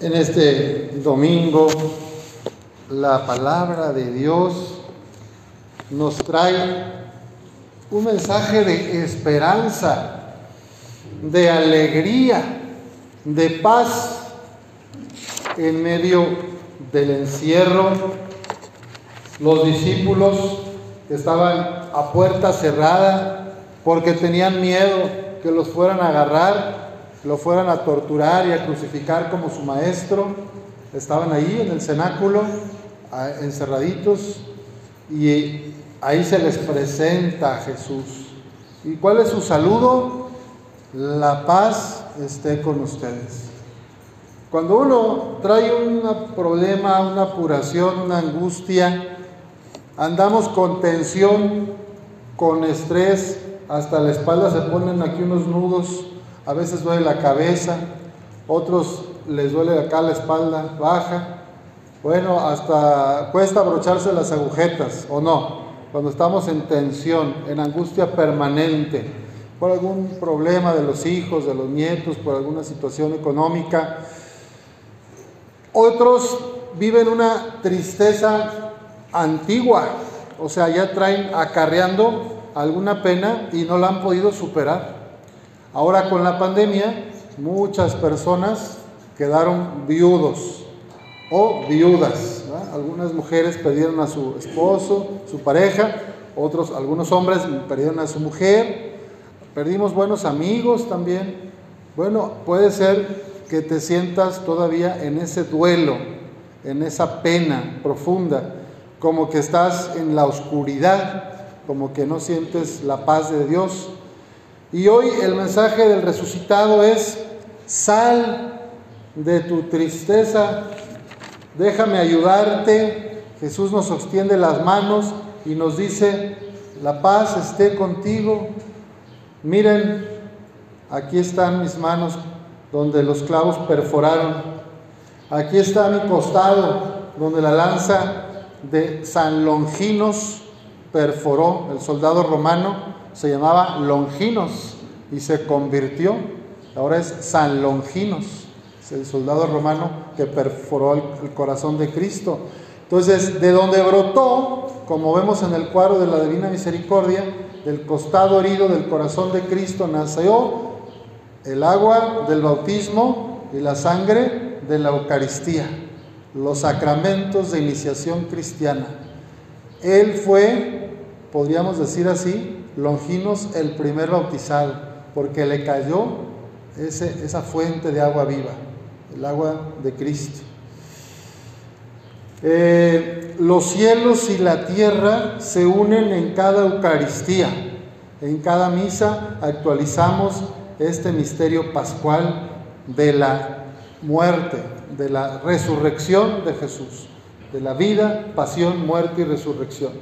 En este domingo la palabra de Dios nos trae un mensaje de esperanza, de alegría, de paz en medio del encierro. Los discípulos estaban a puerta cerrada porque tenían miedo que los fueran a agarrar lo fueran a torturar y a crucificar como su maestro. Estaban ahí en el cenáculo, encerraditos, y ahí se les presenta a Jesús. ¿Y cuál es su saludo? La paz esté con ustedes. Cuando uno trae un problema, una apuración, una angustia, andamos con tensión, con estrés, hasta la espalda se ponen aquí unos nudos a veces duele la cabeza, otros les duele acá la espalda baja. Bueno, hasta cuesta abrocharse las agujetas, ¿o no? Cuando estamos en tensión, en angustia permanente, por algún problema de los hijos, de los nietos, por alguna situación económica. Otros viven una tristeza antigua, o sea, ya traen acarreando alguna pena y no la han podido superar. Ahora con la pandemia, muchas personas quedaron viudos o viudas. Algunas mujeres perdieron a su esposo, su pareja, otros, algunos hombres perdieron a su mujer, perdimos buenos amigos también. Bueno, puede ser que te sientas todavía en ese duelo, en esa pena profunda, como que estás en la oscuridad, como que no sientes la paz de Dios. Y hoy el mensaje del resucitado es, sal de tu tristeza, déjame ayudarte. Jesús nos sostiene las manos y nos dice, la paz esté contigo. Miren, aquí están mis manos donde los clavos perforaron. Aquí está mi costado donde la lanza de San Longinos perforó, el soldado romano se llamaba Longinos y se convirtió, ahora es San Longinos, es el soldado romano que perforó el, corazón de Cristo. Entonces, de donde brotó, como vemos en el cuadro de la Divina Misericordia, del costado herido del corazón de Cristo nació el agua del bautismo y la sangre de la Eucaristía, los sacramentos de iniciación cristiana. Él fue, podríamos decir así, Longinos el primer bautizado, porque le cayó ese, esa fuente de agua viva, el agua de Cristo. Eh, los cielos y la tierra se unen en cada Eucaristía. En cada misa actualizamos este misterio pascual de la muerte, de la resurrección de Jesús, de la vida, pasión, muerte y resurrección.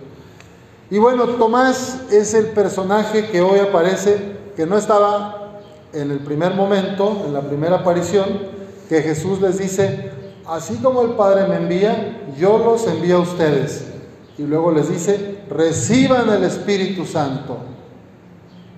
Y bueno, Tomás es el personaje que hoy aparece, que no estaba en el primer momento, en la primera aparición, que Jesús les dice, así como el Padre me envía, yo los envío a ustedes. Y luego les dice, reciban el Espíritu Santo,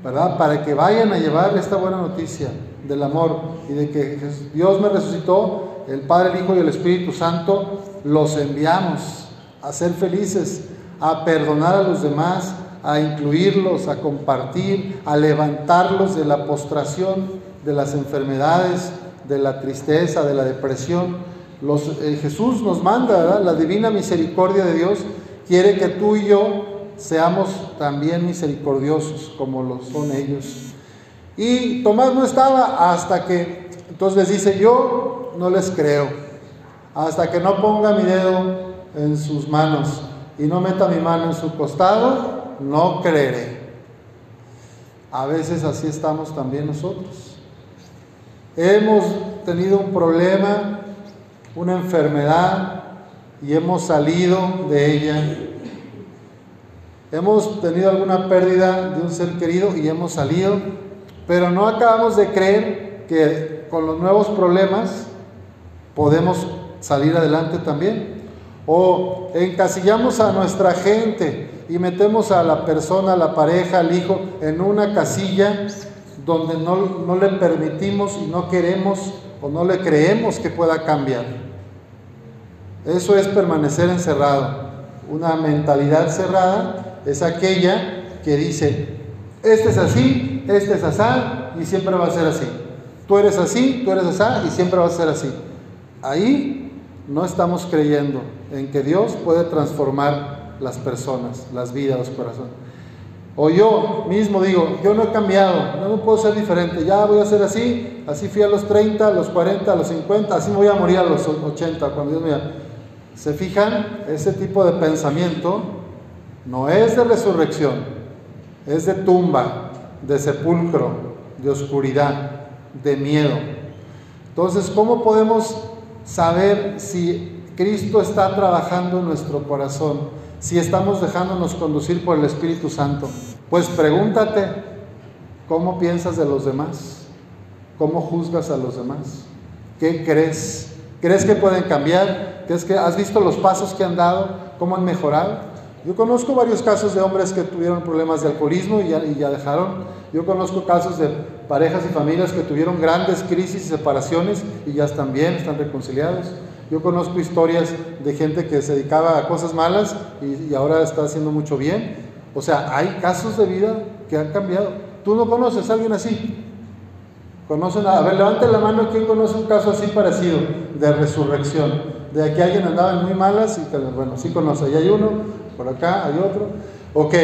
¿verdad? Para que vayan a llevar esta buena noticia del amor y de que Dios me resucitó, el Padre, el Hijo y el Espíritu Santo, los enviamos a ser felices a perdonar a los demás, a incluirlos, a compartir, a levantarlos de la postración, de las enfermedades, de la tristeza, de la depresión. Los, eh, Jesús nos manda, la divina misericordia de Dios quiere que tú y yo seamos también misericordiosos como lo son ellos. Y Tomás no estaba hasta que, entonces les dice, yo no les creo, hasta que no ponga mi dedo en sus manos y no meta mi mano en su costado, no creeré. A veces así estamos también nosotros. Hemos tenido un problema, una enfermedad, y hemos salido de ella. Hemos tenido alguna pérdida de un ser querido y hemos salido, pero no acabamos de creer que con los nuevos problemas podemos salir adelante también. O encasillamos a nuestra gente y metemos a la persona, a la pareja, al hijo en una casilla donde no, no le permitimos y no queremos o no le creemos que pueda cambiar. Eso es permanecer encerrado. Una mentalidad cerrada es aquella que dice, este es así, este es así y siempre va a ser así. Tú eres así, tú eres así y siempre va a ser así. Ahí no estamos creyendo en que Dios puede transformar las personas, las vidas, los corazones. O yo mismo digo, yo no he cambiado, no puedo ser diferente, ya voy a ser así, así fui a los 30, a los 40, a los 50, así me voy a morir a los 80, cuando Dios me... ¿Se fijan? Ese tipo de pensamiento no es de resurrección, es de tumba, de sepulcro, de oscuridad, de miedo. Entonces, ¿cómo podemos saber si Cristo está trabajando en nuestro corazón? si estamos dejándonos conducir por el Espíritu Santo? Pues pregúntate, ¿cómo piensas de los demás? ¿Cómo juzgas a los demás? ¿Qué crees? ¿Crees que pueden cambiar? ¿Crees que has visto los pasos que han dado? ¿Cómo han mejorado? Yo conozco varios casos de hombres que tuvieron problemas de alcoholismo y ya, y ya dejaron. Yo conozco casos de parejas y familias que tuvieron grandes crisis y separaciones y ya están bien, están reconciliados. Yo conozco historias de gente que se dedicaba a cosas malas y, ahora está haciendo mucho bien. O sea, hay casos de vida que han cambiado. ¿Tú no conoces a alguien así? ¿Conocen? A, ver, levanten la mano quién conoce un caso así parecido de resurrección. De que alguien andaba muy malas y bueno, sí conoce. Ahí hay uno, por acá hay otro. Ok,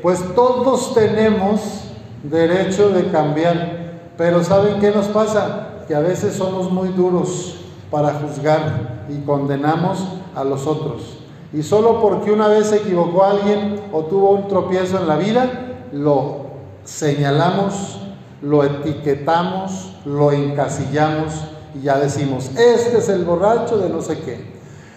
pues todos tenemos derecho de cambiar. Pero ¿saben qué nos pasa? Que a veces somos muy duros para juzgar y condenamos a los otros. Y solo porque una vez se equivocó alguien o tuvo un tropiezo en la vida, lo señalamos, lo etiquetamos, lo encasillamos y ya decimos, este es el borracho de no sé qué.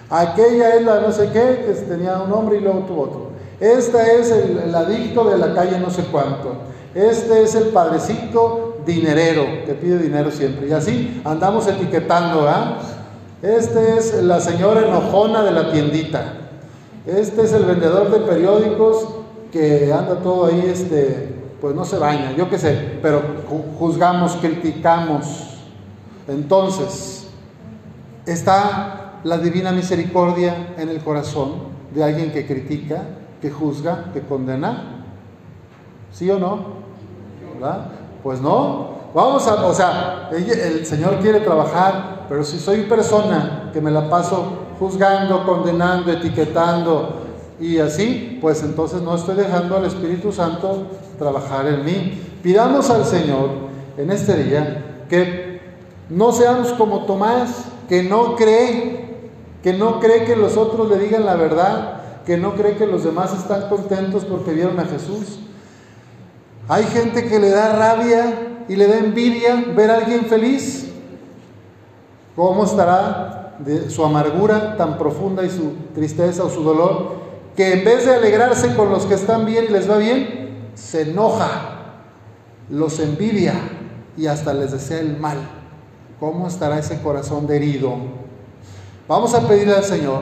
Aquella es la no sé qué, que tenía un hombre y luego tuvo otro. Este es el, el adicto de la calle no sé cuánto. Este es el padrecito dinerero, que pide dinero siempre. Y así andamos etiquetando, ¿ah? Este es la señora enojona de la tiendita. Este es el vendedor de periódicos que anda todo ahí, este, pues no se baña, yo qué sé, pero juzgamos, criticamos. Entonces, está la divina misericordia en el corazón de alguien que critica, que juzga, que condena. ¿Sí o no? ¿Verdad? Pues no, vamos a, o sea, el Señor quiere trabajar, pero si soy persona que me la paso juzgando, condenando, etiquetando y así, pues entonces no estoy dejando al Espíritu Santo trabajar en mí. Pidamos al Señor en este día que no seamos como Tomás, que no cree, que no cree que los otros le digan la verdad, que no cree que los demás están contentos porque vieron a Jesús. Hay gente que le da rabia y le da envidia ver a alguien feliz. ¿Cómo estará de su amargura tan profunda y su tristeza o su dolor? Que en vez de alegrarse con los que están bien y les va bien, se enoja, los envidia y hasta les desea el mal. ¿Cómo estará ese corazón de herido? Vamos a pedirle al Señor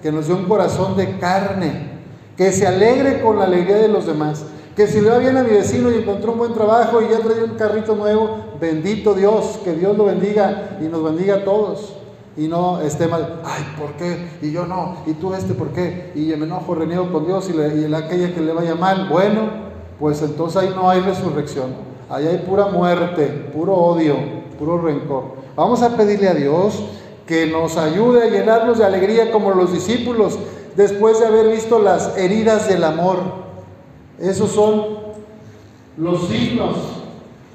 que nos dé un corazón de carne, que se alegre con la alegría de los demás que si le va bien a mi vecino y encontró un buen trabajo y ya trae un carrito nuevo, bendito Dios, que Dios lo bendiga y nos bendiga a todos. Y no esté mal, ay, ¿por qué? Y yo no, y tú este, ¿por qué? Y me enojo, reniego con Dios y, le, aquella que le vaya mal. Bueno, pues entonces ahí no hay resurrección. Ahí hay pura muerte, puro odio, puro rencor. Vamos a pedirle a Dios que nos ayude a llenarnos de alegría como los discípulos después de haber visto las heridas del amor esos son los signos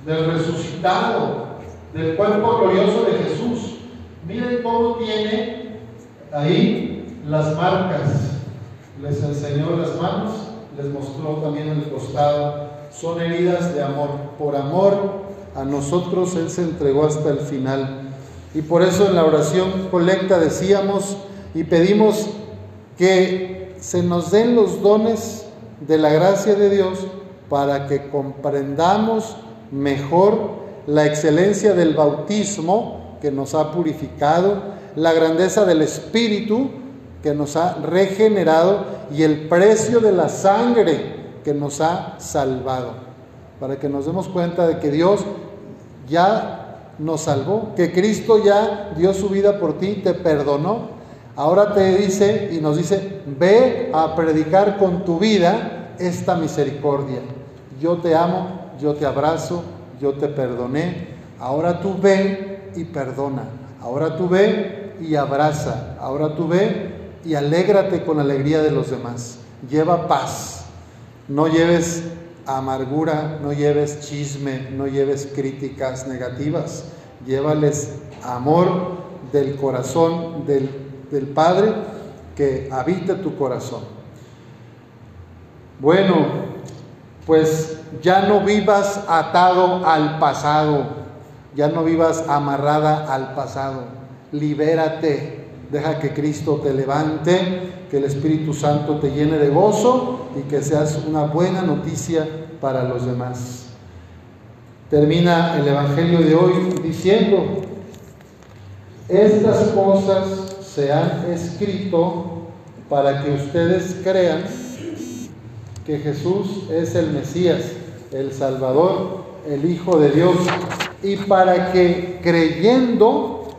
del resucitado, del cuerpo glorioso de Jesús. Miren cómo tiene ahí las marcas. Les enseñó las manos, les mostró también el costado. Son heridas de amor. Por amor a nosotros Él se entregó hasta el final. Y por eso en la oración colecta decíamos y pedimos que se nos den los dones de la gracia de Dios para que comprendamos mejor la excelencia del bautismo que nos ha purificado, la grandeza del Espíritu que nos ha regenerado y el precio de la sangre que nos ha salvado. para que nos demos cuenta de que Dios ya nos salvó, que Cristo ya dio su vida por ti, te perdonó. Ahora te dice y nos dice, ve a predicar con tu vida esta misericordia. Yo te amo, yo te abrazo, yo te perdoné. Ahora tú ve y perdona. Ahora tú ve y abraza. Ahora tú ve y alégrate con la alegría de los demás. Lleva paz. No lleves amargura, no lleves chisme, no lleves críticas negativas. Llévales amor del corazón del, del Padre que habite tu corazón. Bueno, pues ya no vivas atado al pasado, ya no vivas amarrada al pasado. Libérate Deja que Cristo te levante, que el Espíritu Santo te llene de gozo y que seas una buena noticia para los demás. Termina el Evangelio de hoy diciendo, estas cosas se han escrito para que ustedes crean que Jesús es el Mesías, el Salvador, el Hijo de Dios, y para que creyendo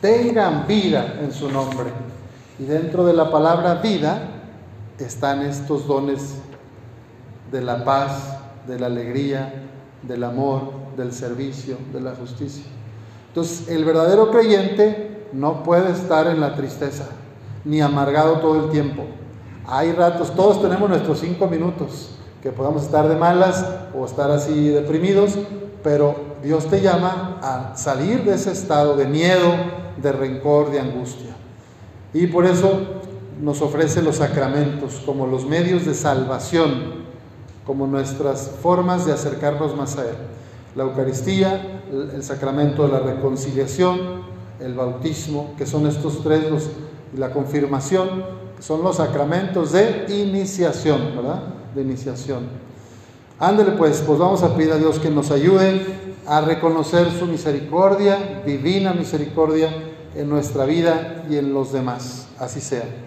tengan vida en su nombre. Y dentro de la palabra vida están estos dones de la paz, de la alegría, del amor, del servicio, de la justicia. Entonces, el verdadero creyente no puede estar en la tristeza, ni amargado todo el tiempo. Hay ratos, todos tenemos nuestros cinco minutos, que podamos estar de malas o estar así deprimidos, pero Dios te llama a salir de ese estado de miedo, de rencor, de angustia. Y por eso nos ofrece los sacramentos como los medios de salvación, como nuestras formas de acercarnos más a Él. La Eucaristía, el sacramento de la reconciliación, el bautismo, que son estos tres, los, la confirmación, son los sacramentos de iniciación, ¿verdad? De iniciación. Ándele pues, pues vamos a pedir a Dios que nos ayude a reconocer su misericordia, divina misericordia, en nuestra vida y en los demás. Así sea.